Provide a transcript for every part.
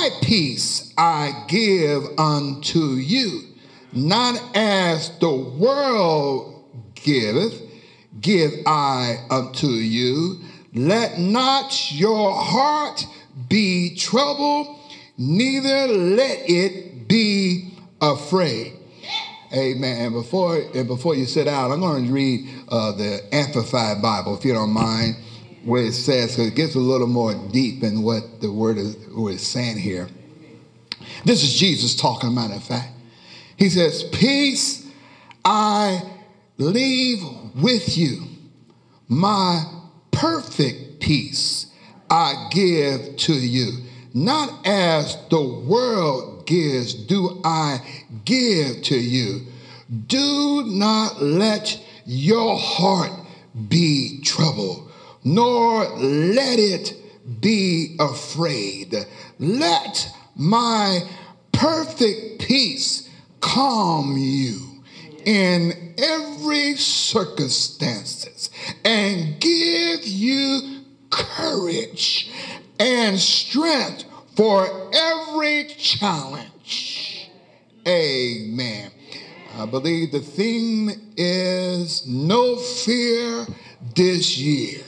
My peace I give unto you. Not as the world giveth, give I unto you. Let not your heart be troubled, neither let it be afraid. Amen. And before and before you sit down, I'm going to read uh, the Amplified Bible, if you don't mind, where it says because it gets a little more deep in what the word is, saying here. This is Jesus talking. Matter of fact, he says, "Peace I leave with you, my perfect peace I give to you, not as the world gives, do I give to you. Do not let your heart be troubled, nor let it be afraid. Let my perfect peace calm you in every circumstances and give you courage and strength for every challenge. Amen. I believe the theme is no fear this year.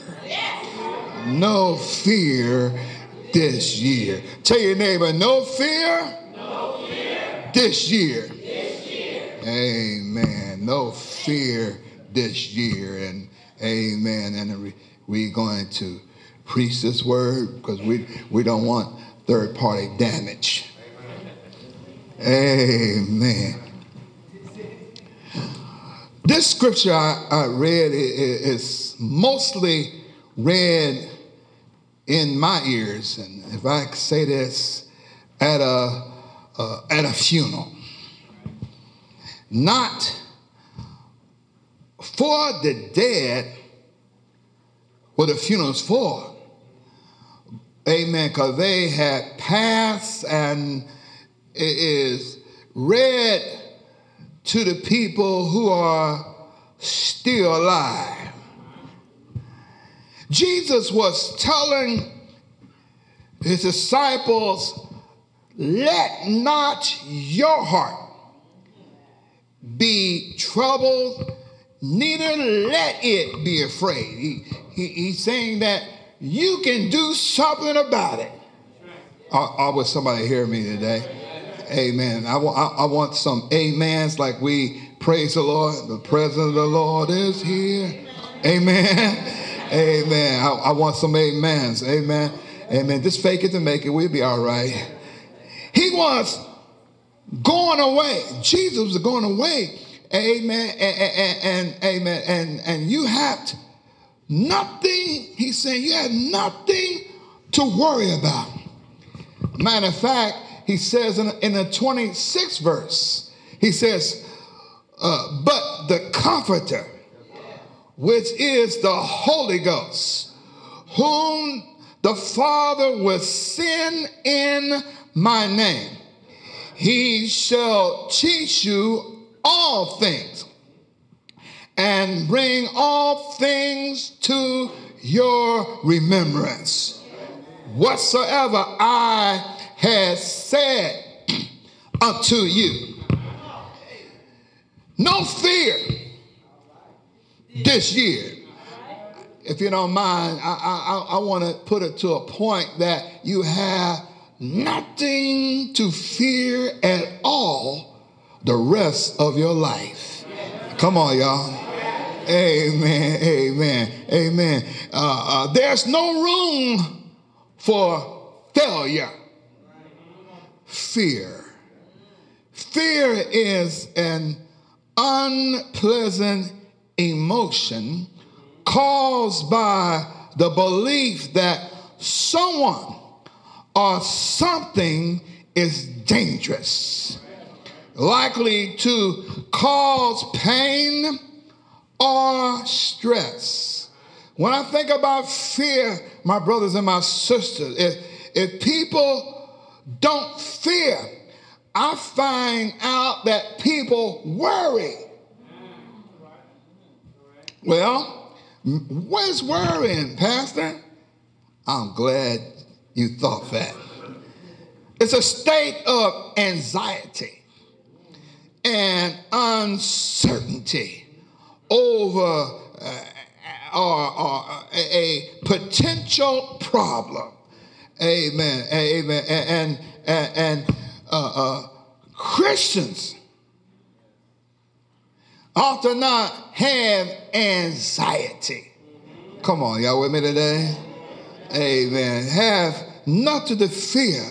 No fear this year. Tell your neighbor, no fear. This, year. this year. Amen. No fear this year. And amen. And we're going to preach this word because we, we don't want third party damage. Amen. This scripture I, I read is mostly read in my ears, and if I say this, at a uh, at a funeral, not for the dead, what a funeral is for. Amen. Because they had passed and it is read to the people who are still alive. Jesus was telling his disciples, let not your heart be troubled, neither let it be afraid. He, he, he's saying that you can do something about it. Or, or will somebody hear me today? Amen. I, want, I, want some amens like we praise the Lord. The presence of the Lord is here. Amen. Amen. I, I want some amens. Amen. Amen. Just fake it to make it. We'll be all right. He was going away. Jesus was going away. Amen. And, and, and amen. And, and you had nothing, he's saying, you had nothing to worry about. Matter of fact, he says in, in the 26th verse, he says, uh, but the comforter, which is the Holy Ghost, whom the Father will send in my name. He shall teach you all things and bring all things to your remembrance. Whatsoever I have said unto you. No fear this year. If you don't mind, I, I, I want to put it to a point that you have nothing to fear at all the rest of your life. Come on, y'all. Amen, amen, amen. Uh, uh, there's no room for failure fear. Fear is an unpleasant emotion caused by the belief that someone or something is dangerous, likely to cause pain or stress. When I think about fear, my brothers and my sisters, if, if people don't fear, I find out that people worry. Well, what's worrying, Pastor? I'm glad you thought that. It's a state of anxiety and uncertainty over uh, or, or a, a, potential problem. Amen. Amen. And and, and uh, uh, Christians ought to not have anxiety. Come on, y'all with me today? Amen. Have nothing to fear.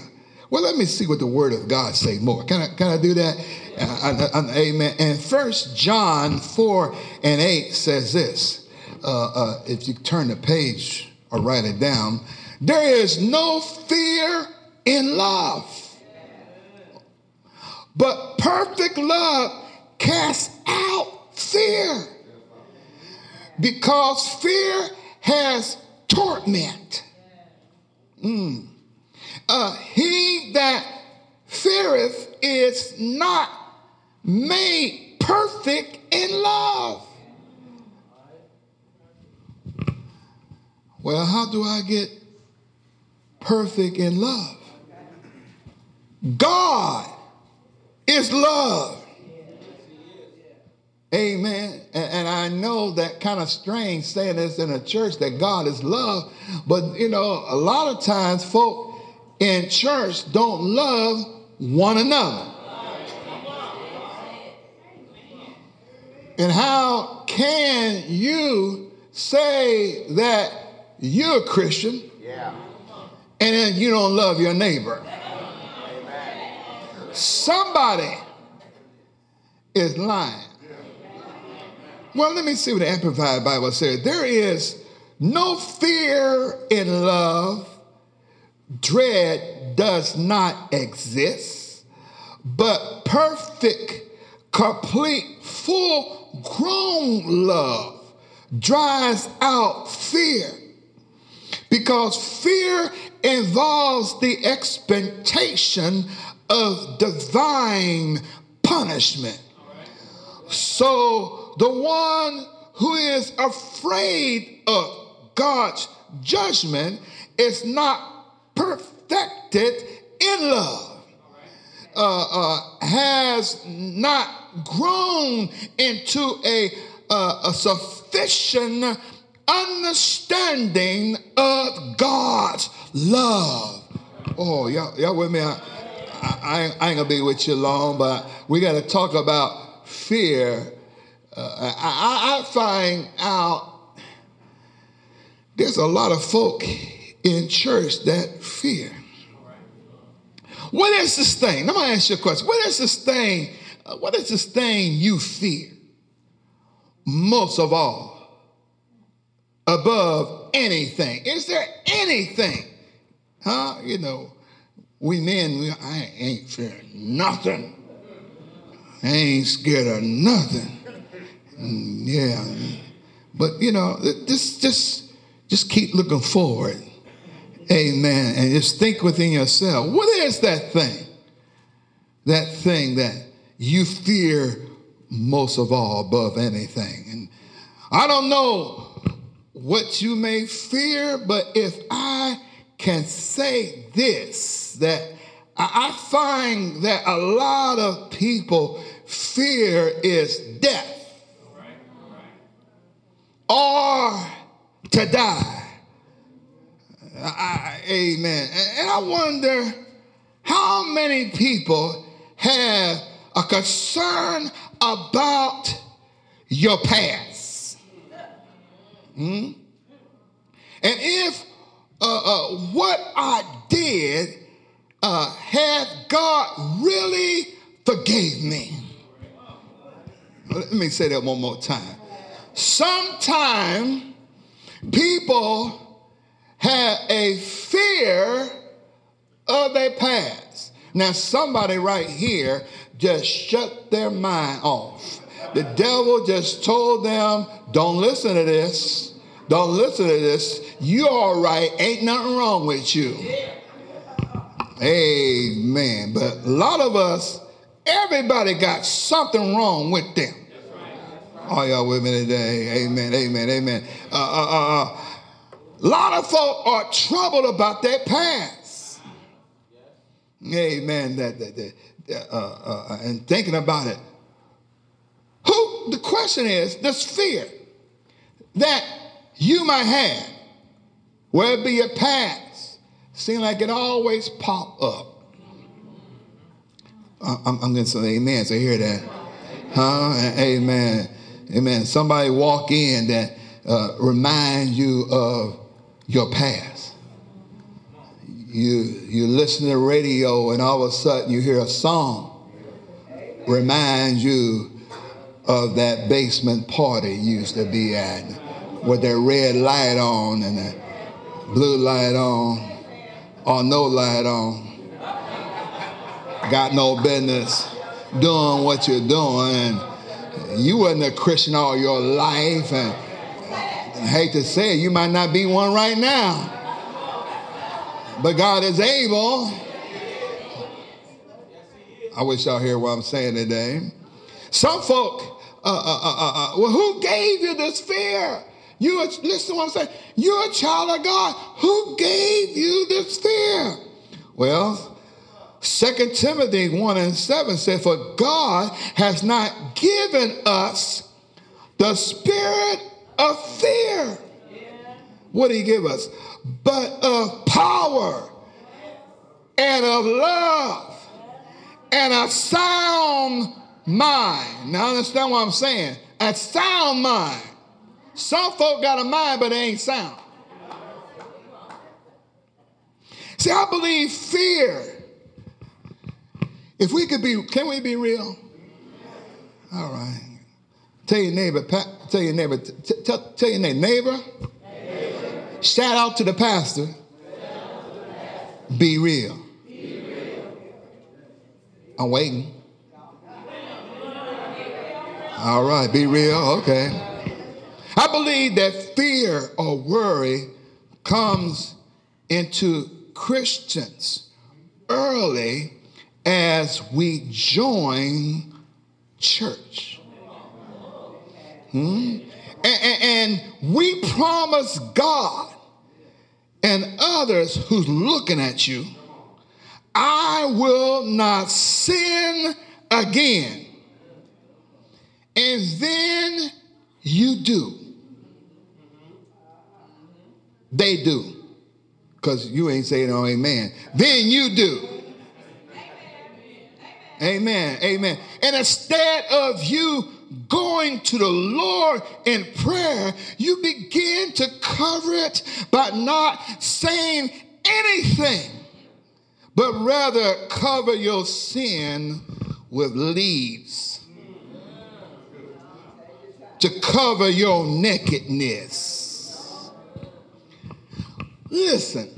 Well, let me see what the Word of God say more. Can I, can I do that? Uh, uh, uh amen. And First John 4 and 8 says this. Uh, uh, if you turn the page or write it down, there is no fear in love. But perfect love casts out fear. Because fear has torment. Mm. Uh, he that feareth is not made perfect in love. Well, how do I get perfect in love? God is love. Amen. And, and, I know that kind of strange saying this in a church that God is love, but you know, a lot of times folk in church don't love one another. And how can you say that you're a Christian yeah. And then you don't love your neighbor? Somebody is lying. Well, let me see what the Amplified Bible says. There is no fear in love, dread does not exist, but perfect, complete, full grown love drives out fear because fear involves the expectation of divine punishment. So the one who is afraid of God's judgment is not perfected in love. Uh, uh, has not grown into a, uh, a sufficient understanding of God's love. Oh, y'all, y'all with me? I, I, I ain't gonna be with you long, but we got to talk about fear. Uh, I, I find out there's a lot of folk in church that fear. What is this thing? Let me ask you a question. What is this thing? Uh, what is this thing you fear most of all above anything? Is there anything? Huh? You know, we men, we, I ain't fearing nothing. I ain't scared of nothing. Mm, yeah. But you know, just just just keep looking forward. Amen. And just think within yourself, what is that thing? That thing that you fear most of all above anything. And I don't know what you may fear, but if I can say this that I find that a lot of people fear is death or to die. I, amen. And I wonder how many people have a concern about your past. Hmm? And if uh, uh, what I did, uh, had God really forgave me? Let me say that one more time. Sometimes people have a fear of their past. Now, somebody right here just shut their mind off. The devil just told them, don't listen to this. Don't listen to this. You all right. Ain't nothing wrong with you. Amen. But a lot of us, everybody got something wrong with them. All y'all with me today? Amen, amen, amen. A uh, uh, uh, uh, lot of folk are troubled about their past. Amen. That, that, that uh, uh, and thinking about it. Who? The question is this fear that you might have, whether it be your past, seem like it always pop up. I'm, I'm going to say amen, so hear that. Huh? Amen. Amen. Somebody walk in that uh, reminds you of your past. You, you listen to radio and all of a sudden you hear a song reminds you of that basement party you used to be at with that red light on and that blue light on or no light on. Got no business doing what you're doing. And you wasn't a Christian all your life. And I hate to say it, you might not be one right now. But God is able. I wish y'all hear what I'm saying today. Some folk, uh, uh, uh, well, who gave you this fear? You are, listen to what I'm saying. You're a child of God. Who gave you this fear? Well, 2 Timothy 1 and 7 said, For God has not given us the spirit of fear. What did he give us? But of power and of love and a sound mind. Now understand what I'm saying. A sound mind. Some folk got a mind, but they ain't sound. See, I believe fear. If we could be, can we be real? All right. Tell your neighbor, tell your neighbor, tell, tell your neighbor, neighbor. Shout out to the pastor. Be real. I'm waiting. All right, be real. Okay. I believe that fear or worry comes into Christians early as we join church. Hmm? And, and, and we promise God and others who's looking at you, I will not sin again. And then you do. They do. Because you ain't saying no amen. Then you do. Amen. Amen. And instead of you going to the Lord in prayer, you begin to cover it by not saying anything, but rather cover your sin with leaves to cover your nakedness. Listen,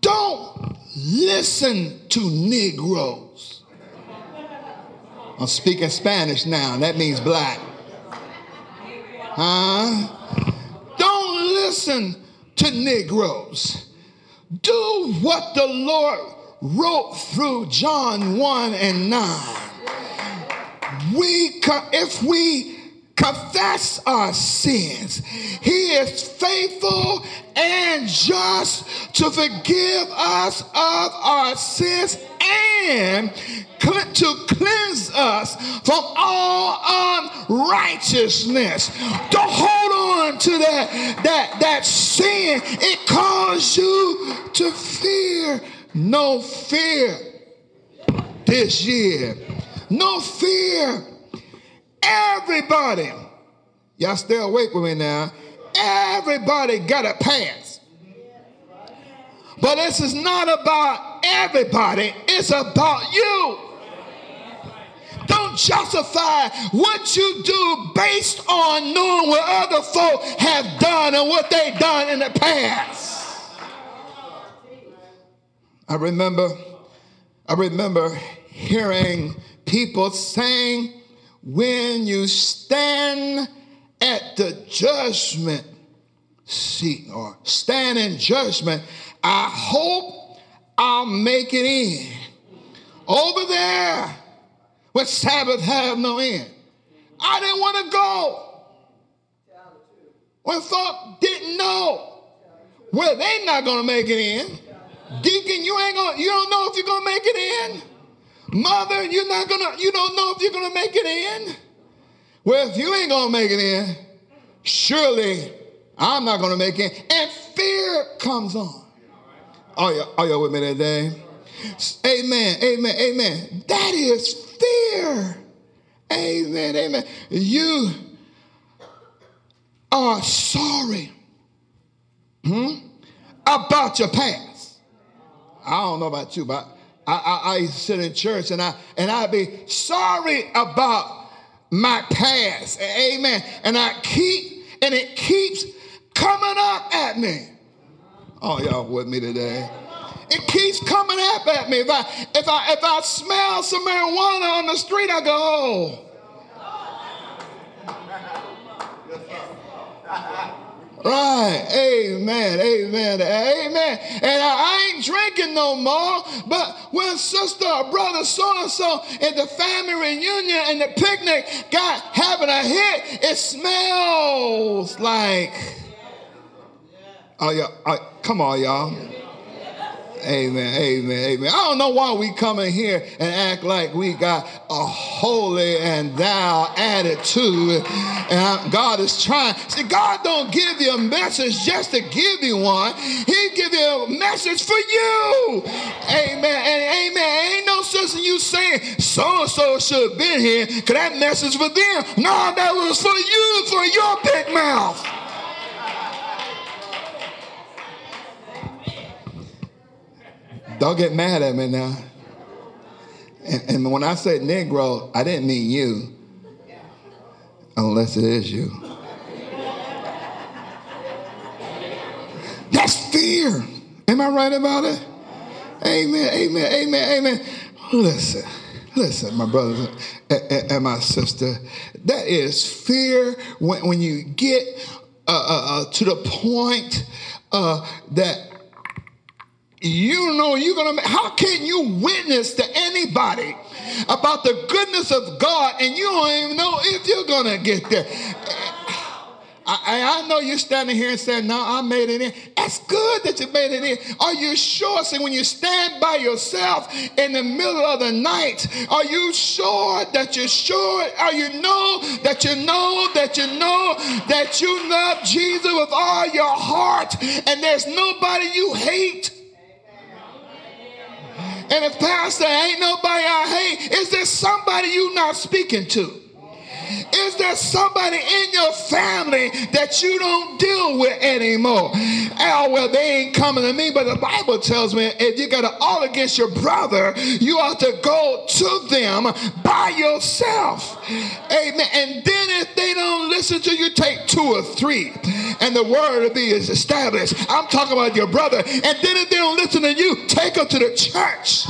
don't listen to Negroes. I'm speaking Spanish now, that means black. Huh? Don't listen to Negroes. Do what the Lord wrote through John 1 and 9. We, if we confess our sins. He is faithful and just to forgive us of our sins and to cleanse us from all unrighteousness. Don't hold on to that, that, that sin. It causes you to fear. No fear this year. No fear Everybody, y'all stay awake with me now. Everybody got a past. But this is not about everybody, it's about you. Don't justify what you do based on knowing what other folk have done and what they've done in the past. I remember, I remember hearing people saying when you stand at the judgment seat or stand in judgment, I hope I'll make it in. Over there, where Sabbath have no end. I didn't want to go. When folk didn't know, well, they not gonna make it in. Deacon, you ain't gonna, you don't know if you're gonna make it in. Mother, you're not gonna, you don't know if you're gonna make it in. Well, if you ain't gonna make it in, surely I'm not gonna make it. And fear comes on. Are you, are you with me today? Amen, amen, amen. That is fear. Amen, amen. You are sorry hmm, about your past. I don't know about you, but I, I, I sit in church and I and I be sorry about my past. Amen. And I keep and it keeps coming up at me. Oh, y'all with me today? It keeps coming up at me. If I if I if I smell some marijuana on the street, I go, oh. Right. Amen. Amen. Amen. And I ain't drinking no more. But when sister or brother so and so at the family reunion and the picnic got having a hit, it smells like. Oh, y'all, oh, come on, y'all. Amen, amen, amen. I don't know why we come in here and act like we got a holy and thou attitude. And God is trying. See, God don't give you a message just to give you one. He give you a message for you. Amen, and amen. Ain't no sense in you saying so-and-so should have been here because that message for them. No, that was for you, for your big mouth. Don't get mad at me now. And, and, when I say Negro, I didn't mean you, unless it is you. That's fear. Am I right about it? Amen, amen, amen, amen. Listen, listen, my brothers and my sister. That is fear when, when you get uh, uh, uh, to the point uh, that you know you're gonna how can you witness to anybody about the goodness of god and you don't even know if you're gonna get there I, I, know you're standing here and saying, No, I made it in. That's good that you made it in. Are you sure? See, when you stand by yourself in the middle of the night, are you sure that you're sure? Are you know that you know that you know that you love Jesus with all your heart and there's nobody you hate? And if pastor ain't nobody I hate, is there somebody you not speaking to? Is there somebody in your family that you don't deal with anymore? Oh, well, they ain't coming to me, but the Bible tells me if you got an all against your brother, you ought to go to them by yourself. Amen. And then if they don't listen to you, take two or three, and the word will be is established. I'm talking about your brother. And then if they don't listen to you, take them to the church.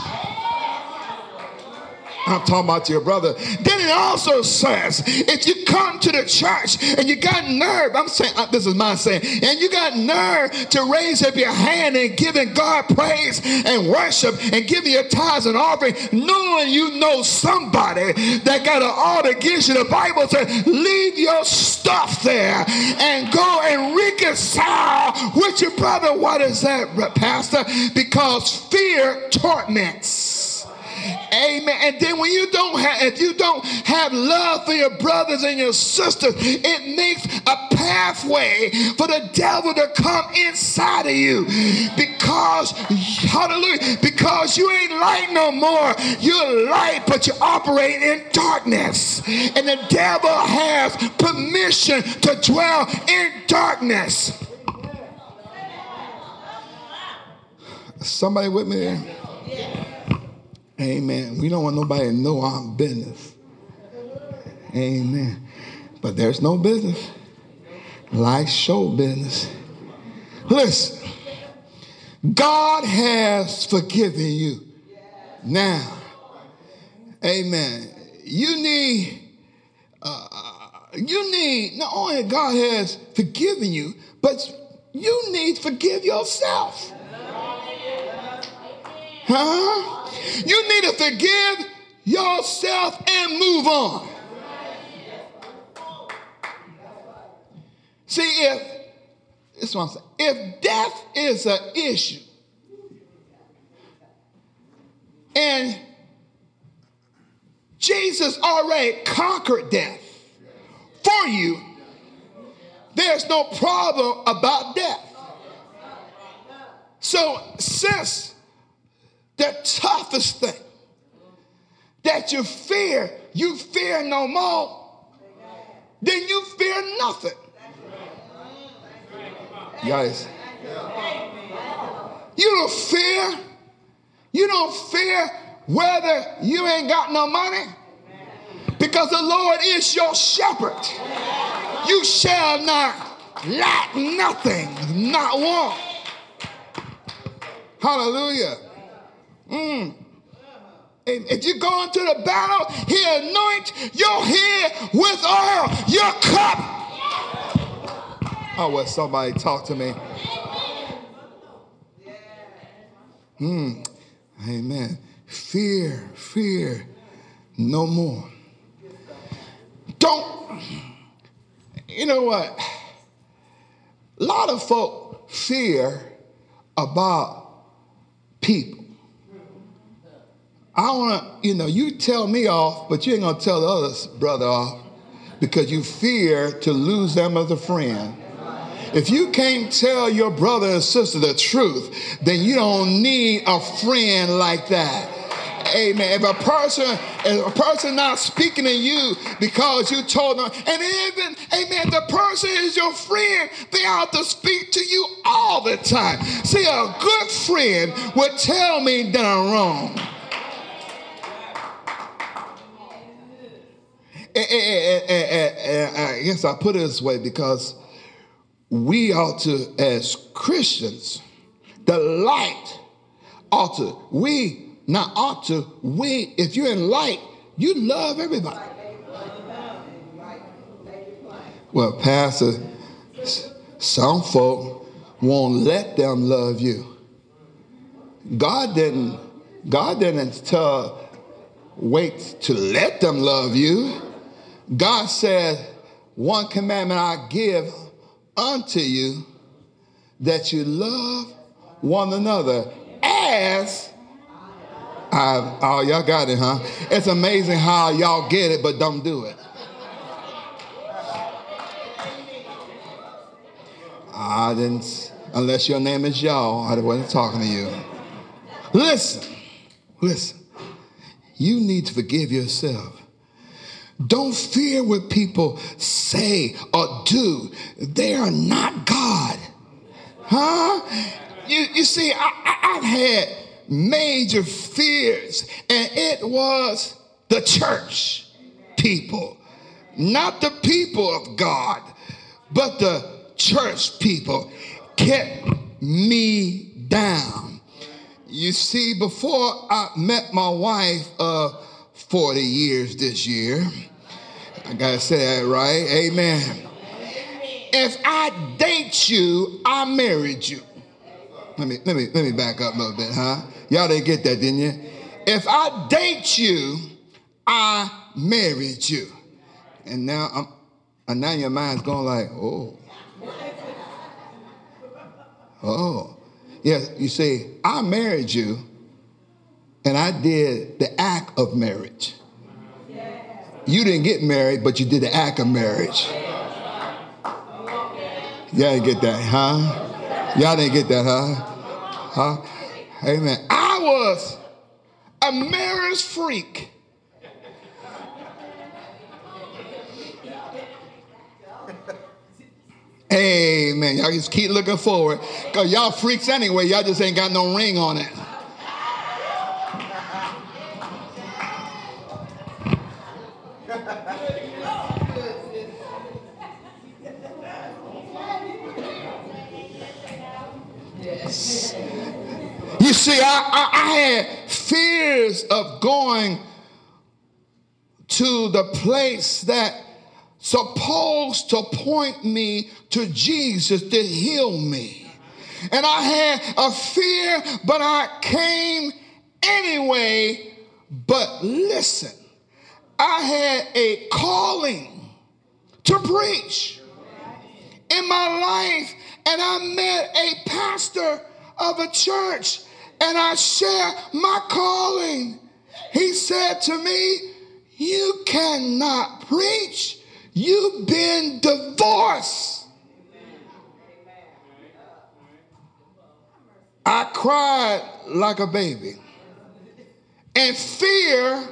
I'm talking about your brother. Then it also says, if you come to the church and you got nerve, I'm saying, uh, this is my saying, and you got nerve to raise up your hand and giving God praise and worship and giving your tithes and offering, knowing you know somebody that got an order against you. The Bible says, leave your stuff there and go and reconcile with your brother. What is that, Pastor? Because fear torments. Amen. And then when you don't have, if you don't have love for your brothers and your sisters, it makes a pathway for the devil to come inside of you. Because, hallelujah, because you ain't light no more. You're light, but you operate in darkness. And the devil has permission to dwell in darkness. Somebody with me? Amen. We don't want nobody to know our business. Amen. But there's no business like show business. Listen, God has forgiven you. Now, amen. You need, uh, you need, not only God has forgiven you, but you need to forgive yourself. Huh? You need to forgive yourself and move on. See, if this one, if death is an issue, and Jesus already conquered death for you, there's no problem about death. So, since the toughest thing that you fear, you fear no more, then you fear nothing. Guys, you don't fear. You don't fear whether you ain't got no money because the Lord is your shepherd. You shall not lack nothing, not one. Hallelujah. Mm. If you go into the battle, he anoint your head with oil, your cup. Oh, well, somebody talk to me. Hmm. Amen. Fear, fear no more. Don't, you know what? A lot of folk fear about people. I want to, you know, you tell me off, but you ain't going to tell the other brother off because you fear to lose them as a friend. If you can't tell your brother and sister the truth, then you don't need a friend like that. Amen. If a person, if a person not speaking to you because you told them, and even, amen, the person is your friend, they ought to speak to you all the time. See, a good friend would tell me that I'm wrong. Eh, eh, eh, I guess I put it this way because we ought to, as Christians, the light ought to, we not ought to, we, if you're in light, you love everybody. Well, Pastor, some folk won't let them love you. God didn't, God didn't tell, wait to let them love you. God said, one commandment I give unto you that you love one another as I, oh, y'all got it, huh? It's amazing how y'all get it, but don't do it. I didn't, unless your name is y'all, I wasn't talking to you. Listen, listen. You need to forgive yourself. Don't fear what people say or do. They are not God. Huh? You, you see, I, I've had major fears, and it was the church people, not the people of God, but the church people kept me down. You see, before I met my wife of 40 years this year, I gotta say that right. Amen. If I date you, I married you. Let me let me let me back up a little bit, huh? Y'all didn't get that, didn't you? If I date you, I married you. And now I'm and now your mind's going like, oh. Oh. Yes, you see, I married you and I did the act of marriage. You didn't get married, but you did the act of marriage. Y'all didn't get that, huh? Y'all didn't get that, huh? Huh? Amen. I was a marriage freak. Amen. Y'all just keep looking forward. Because y'all freaks anyway. Y'all just ain't got no ring on it. You see, I, I, I, had fears of going to the place that supposed to point me to Jesus to heal me. And I had a fear, but I came anyway. But listen, I had a calling to preach. in my life and I met a pastor of a church and I shared my calling. He said to me, You cannot preach. You've been divorced. I cried like a baby, and fear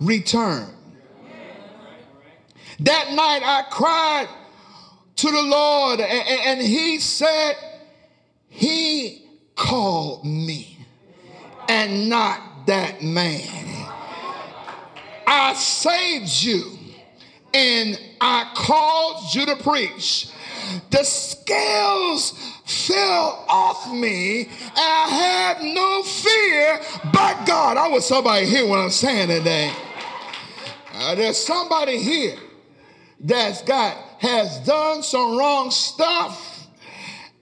returned. That night I cried to the Lord, and, He said, He called me and not that man. I saved you and I called you to preach. The scales fell off me and I had no fear but God. I was somebody here what I'm saying today. Uh, there's somebody here that's got has done some wrong stuff.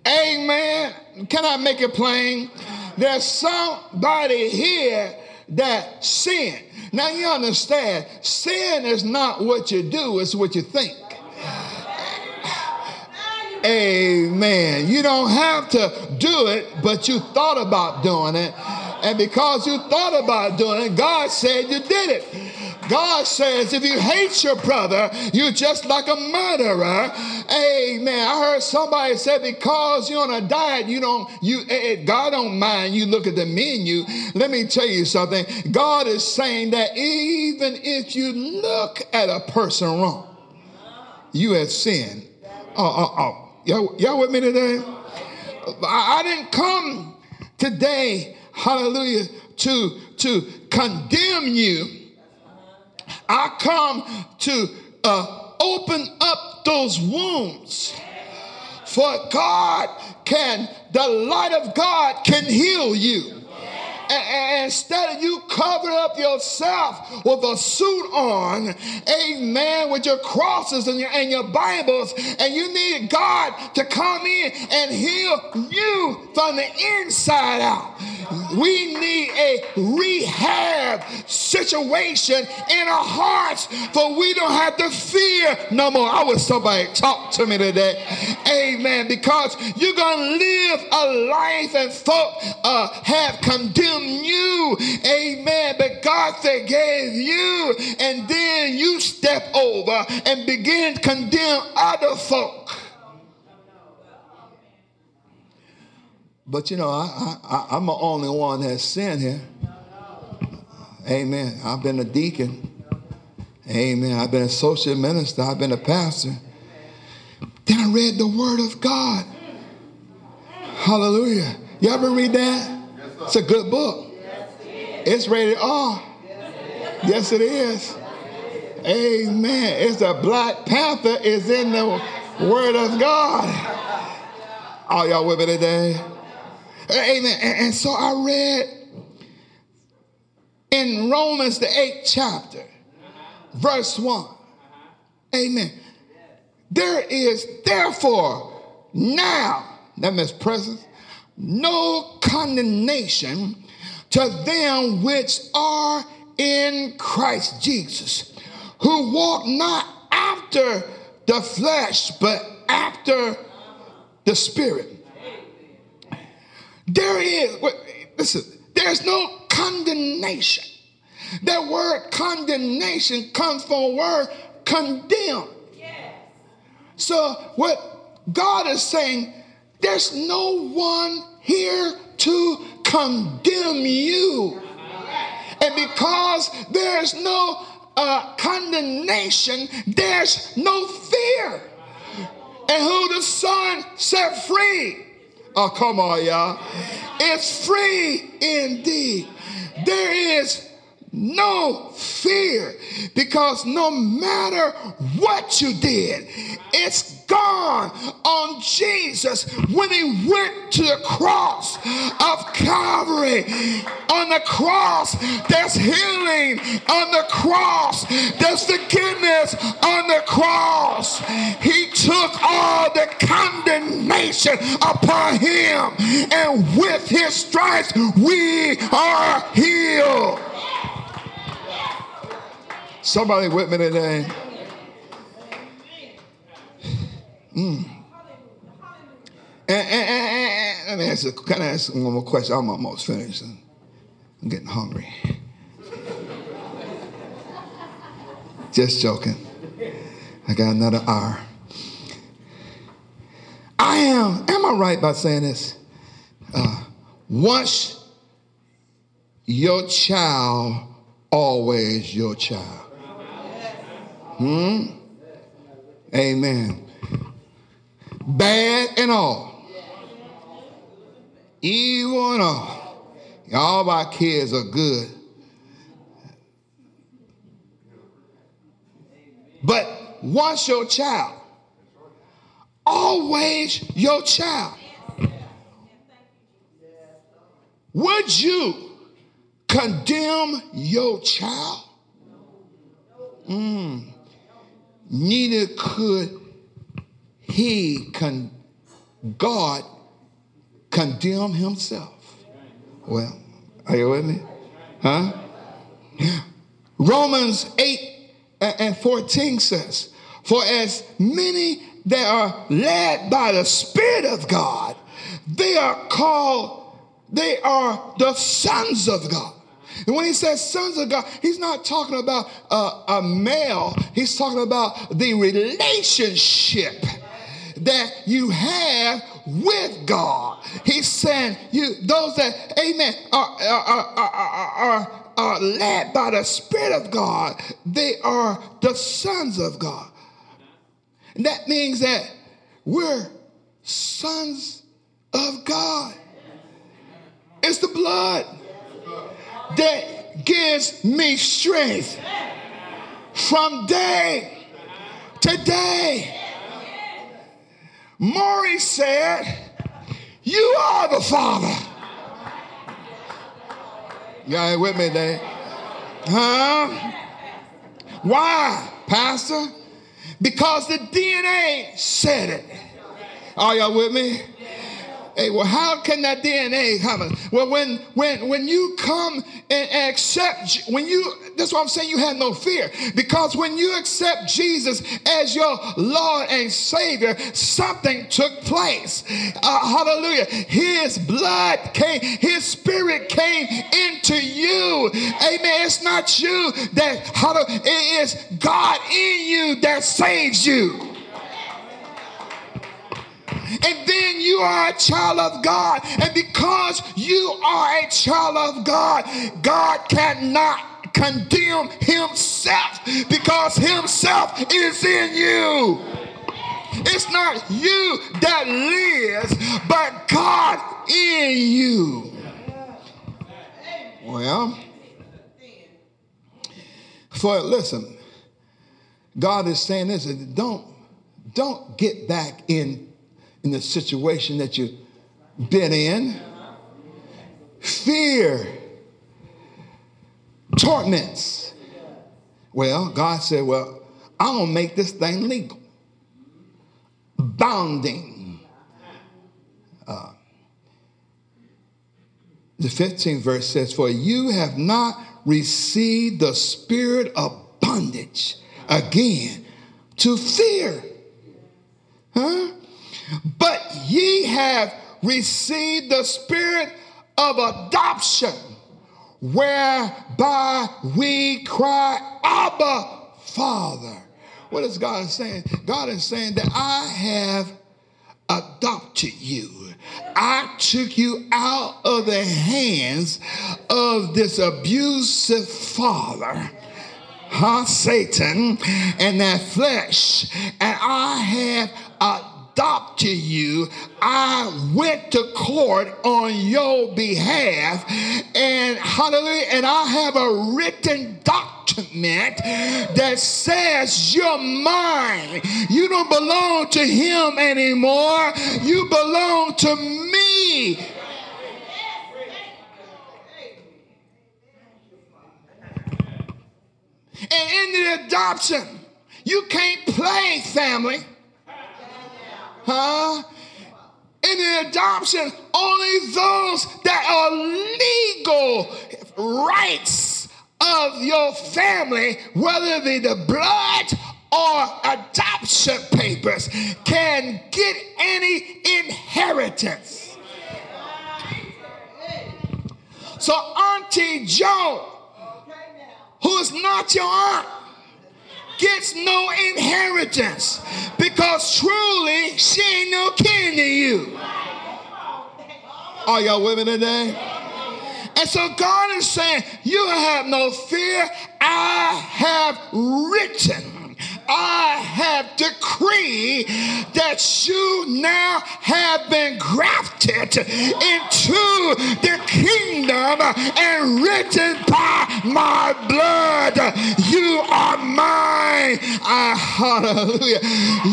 Amen. Can I make it plain? There's somebody here that sin. Now you understand, sin is not what you do, it's what you think. Amen. You don't have to do it, but you thought about doing it. And because you thought about doing it, God said you did it. God says if you hate your brother, you're just like a murderer. Amen. I heard somebody say because you're on a diet, you don't, you, eh, eh, God don't mind you look at the menu. Let me tell you something. God is saying that even if you look at a person wrong, you have sinned. Oh, oh, oh. Y'all, y'all with me today? I, I didn't come today, hallelujah, to, to condemn you I come to uh, open up those wounds. For God can, the light of God can heal you. Instead of you covering up yourself with a suit on, amen, with your crosses and your, and your Bibles, and you need God to come in and heal you from the inside out. We need a rehab situation in our hearts, for we don't have to fear no more. I wish somebody talk to me today. Amen. Because you're going to live a life and folk uh, have condemned you. Amen. But God forgave you, and then you step over and begin to condemn other folk. But you know, I, I, I'm the only one that's sinned here. Amen. I've been a deacon. Amen. I've been a social minister. I've been a pastor. Then I read the Word of God. Hallelujah. You ever read that? It's a good book. It's rated R. Yes, it is. Amen. It's a Black Panther is in the Word of God. All y'all with me today? Amen. And, and so I read in Romans, the eighth chapter, verse 1. Amen. There is therefore now, that means present, no condemnation to them which are in Christ Jesus, who walk not after the flesh, but after the spirit. There is, listen, there's no condemnation. That word condemnation comes from a word condemn. Yes. So, what God is saying, there's no one here to condemn you. And because there's no uh, condemnation, there's no fear. And who the Son set free Oh, come on, y'all. It's free indeed. There is no fear because no matter what you did, it's gone on Jesus when he went to the cross of Calvary. On the cross, there's healing. On the cross, there's forgiveness. On the cross, he took all the condemnation upon him, and with his stripes, we are healed. Somebody with me today. Mm. And, and, and, and, let me ask kind of ask one more question? I'm almost finished. I'm getting hungry. Just joking. I got another hour. I am, am I right by saying this? Uh, once your child, always your child. Hmm? Amen. Bad and all. Evil and all. All our kids are good. But once your child, always your child. Would you condemn your child? Mm. Neither could he, con- God, condemn himself. Well, are you with me? Huh? Romans 8 uh, and 14 says, For as many that are led by the Spirit of God, they are called, they are the sons of God. And when he says sons of God, he's not talking about a, a male, he's talking about the relationship that you have with God. He's saying you those that, amen, are, are, are, are, led by the Spirit of God, they are the sons of God. And that means that we're sons of God. It's the blood that gives me strength from day to day. Maury said, You are the Father. Y'all ain't with me there? Huh? Why, Pastor? Because the DNA said it. Are y'all with me? Hey, well, how can that DNA happen? Well, when when when you come and accept, when you that's why I'm saying you have no fear. Because when you accept Jesus as your Lord and Savior, something took place. Uh, hallelujah. His blood came, his spirit came into you. Amen. It's not you that hallelujah, it is God in you that saves you and then you are a child of God. And because you are a child of God, God cannot condemn himself because himself is in you. It's not you that lives, but God in you. Well, for listen, God is saying this: don't don't get back in in the situation that you've been in. Fear, torments. Well, God said, Well, I'm going to make this thing legal. Bounding. Uh, the 15th verse says, For you have not received the spirit of bondage again to fear. Huh? But ye have received the spirit of adoption, whereby we cry, Abba, Father. What is God saying? God is saying that I have adopted you. I took you out of the hands of this abusive father huh, Satan and that flesh, and I have adopted you. I went to court on your behalf, and hallelujah, and I have a written document that says you're mine. You don't belong to him anymore, you belong to me. And in the adoption, you can't play family. Huh? In the adoption, only those that are legal rights of your family, whether be the blood or adoption papers can get any inheritance. So, Auntie Joe, who is not your aunt, gets no inheritance because truly she ain't no kin to you. Are y'all women today? And so God is saying, You have no fear. I have written I have decreed that you now have been grafted into the kingdom and written by my blood. You are mine. I, hallelujah.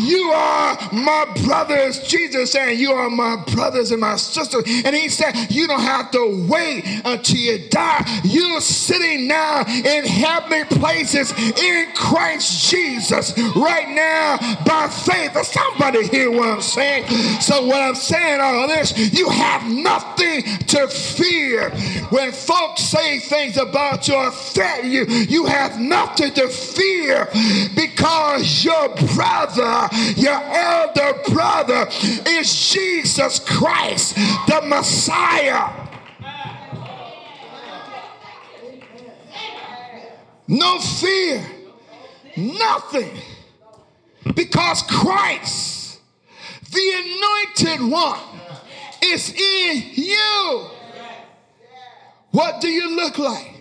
You are my brothers. Jesus saying, You are my brothers and my sisters. And he said, You don't have to wait until you die. You're sitting now in heavenly places in Christ Jesus right now by faith. Does Somebody hear what I'm saying? So, what I'm saying, all this, you have nothing to fear. When folks say things about you or threaten you, you have nothing to fear because your brother, your elder brother, is Jesus Christ, the Messiah. No fear. Nothing. Because Christ, the anointed one, is in you. What do you look like?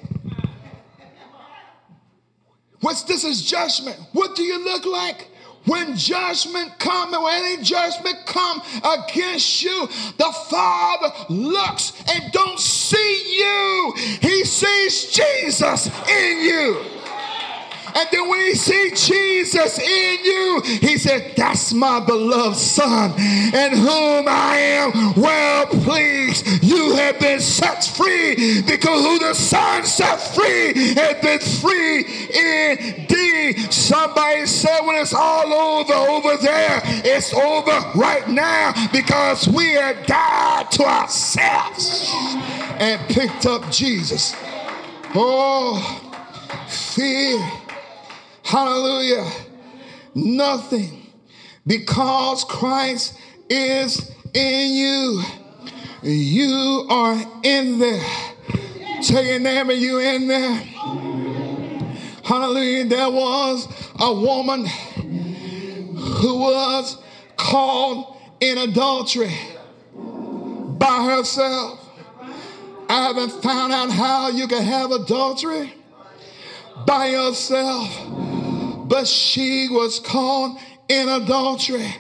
What's this is judgment. What do you look like? When judgment come when any judgment come against you, the Father looks and don't see you. He sees Jesus in you. And then when he see Jesus in you, he said, That's my beloved son, in whom I am well pleased. You have been set free because who the son set free has been free indeed. Somebody said when it's all over over there, it's over right now because we have died to ourselves and picked up Jesus. Oh, fear Hallelujah. Nothing. Because Christ is in you. You are in there. Tell your neighbor you in there. Hallelujah. There was a woman who was caught in adultery by herself. I haven't found out how you can have adultery by yourself but she was caught in adultery.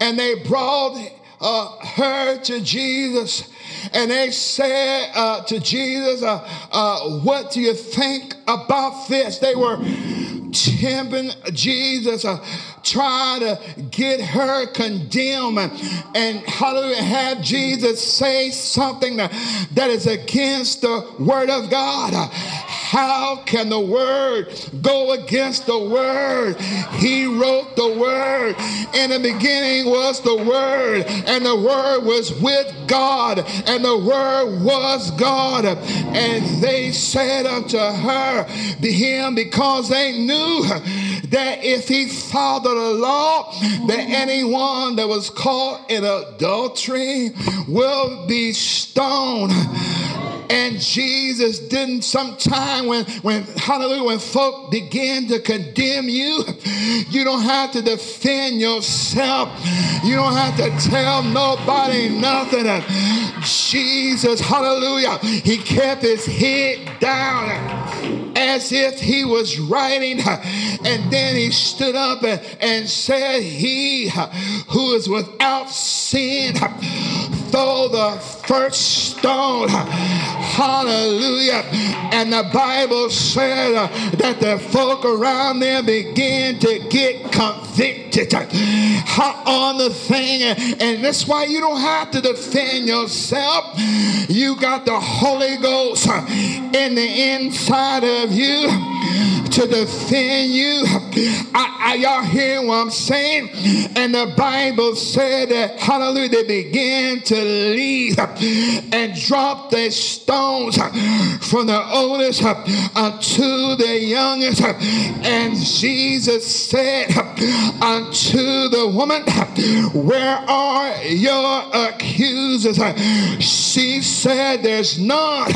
And they brought uh, her to Jesus. And they said uh, to Jesus, uh, uh What do you think about this? They were tempting Jesus, trying to get her condemned and, hallelujah, have Jesus say something that, is against the word of God. How can the word go against the word? He wrote the word. In the beginning was the word, and the word was with God, and the word was God. And they said unto her, to him, because they knew that if he followed the law, that anyone that was caught in adultery will be stoned. And Jesus didn't sometime when, when, hallelujah, when folk begin to condemn you, you don't have to defend yourself. You don't have to tell nobody nothing. Jesus, hallelujah, he kept his head down as if he was writing. And then he stood up and, said, He who is without sin, throw the first stone. Hallelujah. And the Bible said that the folk around there began to get convicted on the thing. And that's why you don't have to defend yourself. You got the Holy Ghost in the inside of you to defend you. I, I, y'all hear what I'm saying? And the Bible said that, hallelujah, they began to leave and drop their stones from the oldest unto the youngest. And Jesus said unto the woman, Where are your accusers? She said, There's none.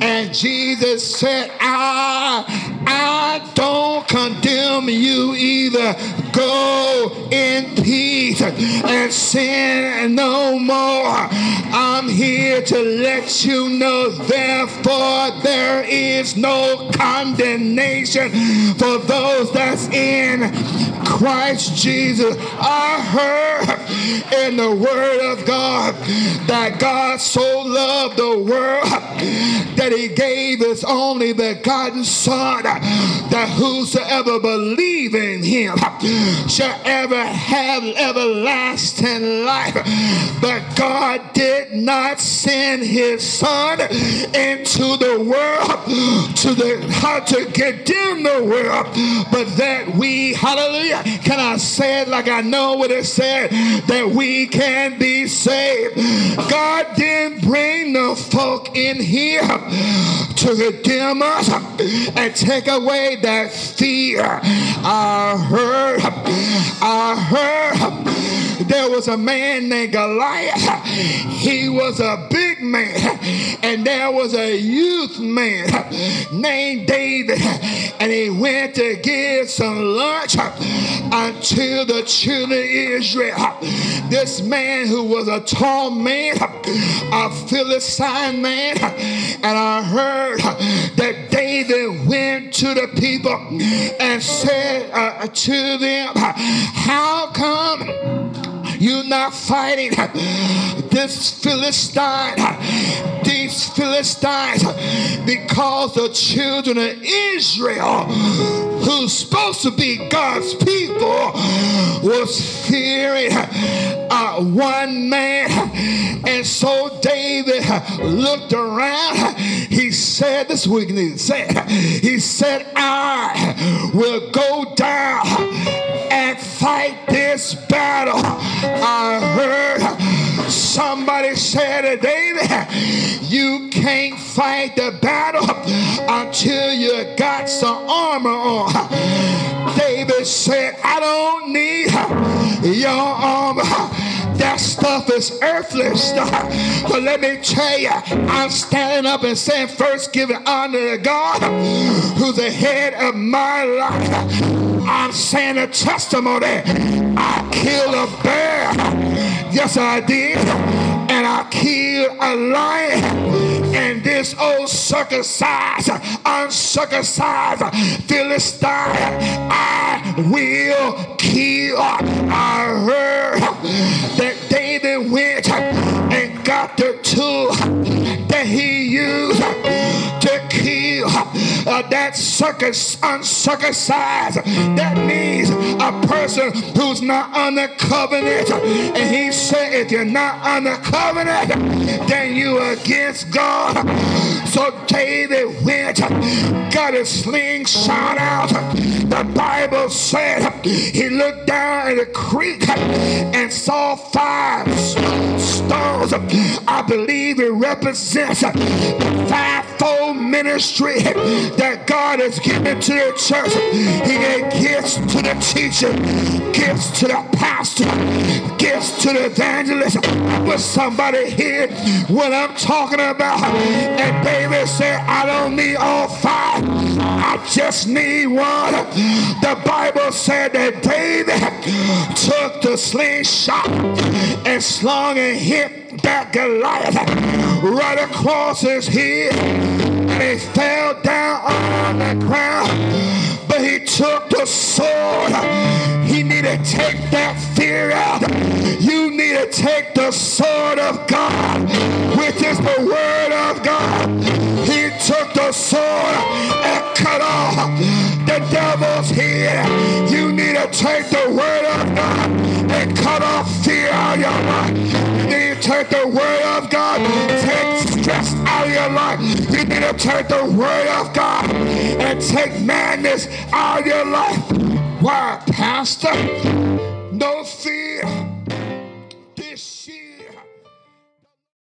And Jesus said, I, I don't condemn you either. Go in peace and sin no more. I'm here to let you know, therefore, there is no condemnation for those that's in Christ Jesus. I heard in the Word of God that God so loved the world that He gave His only begotten Son, that whosoever believe in Him shall ever have everlasting life. But God did not send His Son into the world to the how to condemn the world, but that we, hallelujah, can I say it like I know what it said, that we can be saved. God didn't bring the folk in here to condemn us and take away that fear. I heard, I heard there was a man named Goliath. He was a big man, and there was a youth man named David, and he went to get some lunch until the children of Israel. This man who was a tall man, a Philistine man, and I heard that David went to the people and said uh, to them, How come? You're not fighting. This Philistine, these Philistines, because the children of Israel, who's supposed to be God's people, was fearing uh, one man. And so David looked around. He said, This is what he said. He said, I will go down and fight this battle. I heard somebody say to David, You can't fight the battle until you got some armor on. David said, I don't need your armor. That stuff is earthly stuff. But let me tell you, I'm standing up and saying, first giving honor to God, who's the head of my life. I'm saying a testimony. I killed a bear. Yes, I did. And I killed a lion. And this old circumcised, uncircumcised Philistine, I will kill. I heard that David went and got the tool uh, that circus uncircumcised. That means a person who's not under covenant. And he said, if you're not under covenant, then you are against God. So David went, got a slingshot out. The Bible said he looked down at the creek and saw five stones. I believe it represents the fivefold ministry that God has given to the church. He gave gifts to the teacher, gifts to the pastor, gifts to the evangelist. But somebody hear what I'm talking about. And David said, I don't need all five. I just need one. The Bible said that David took the slingshot and slung and hit that Goliath right across his head. He fell down on the ground. But he took the sword. He needed to take that fear out. You need to take the sword of God, which is the word of God. He took the sword and cut off the devil's head. You need to take the word of God and cut off fear out of your mind. You need to take the word of God, take stress out of your life. You need to take the word of God and take madness out of your life. Why, Pastor? No fear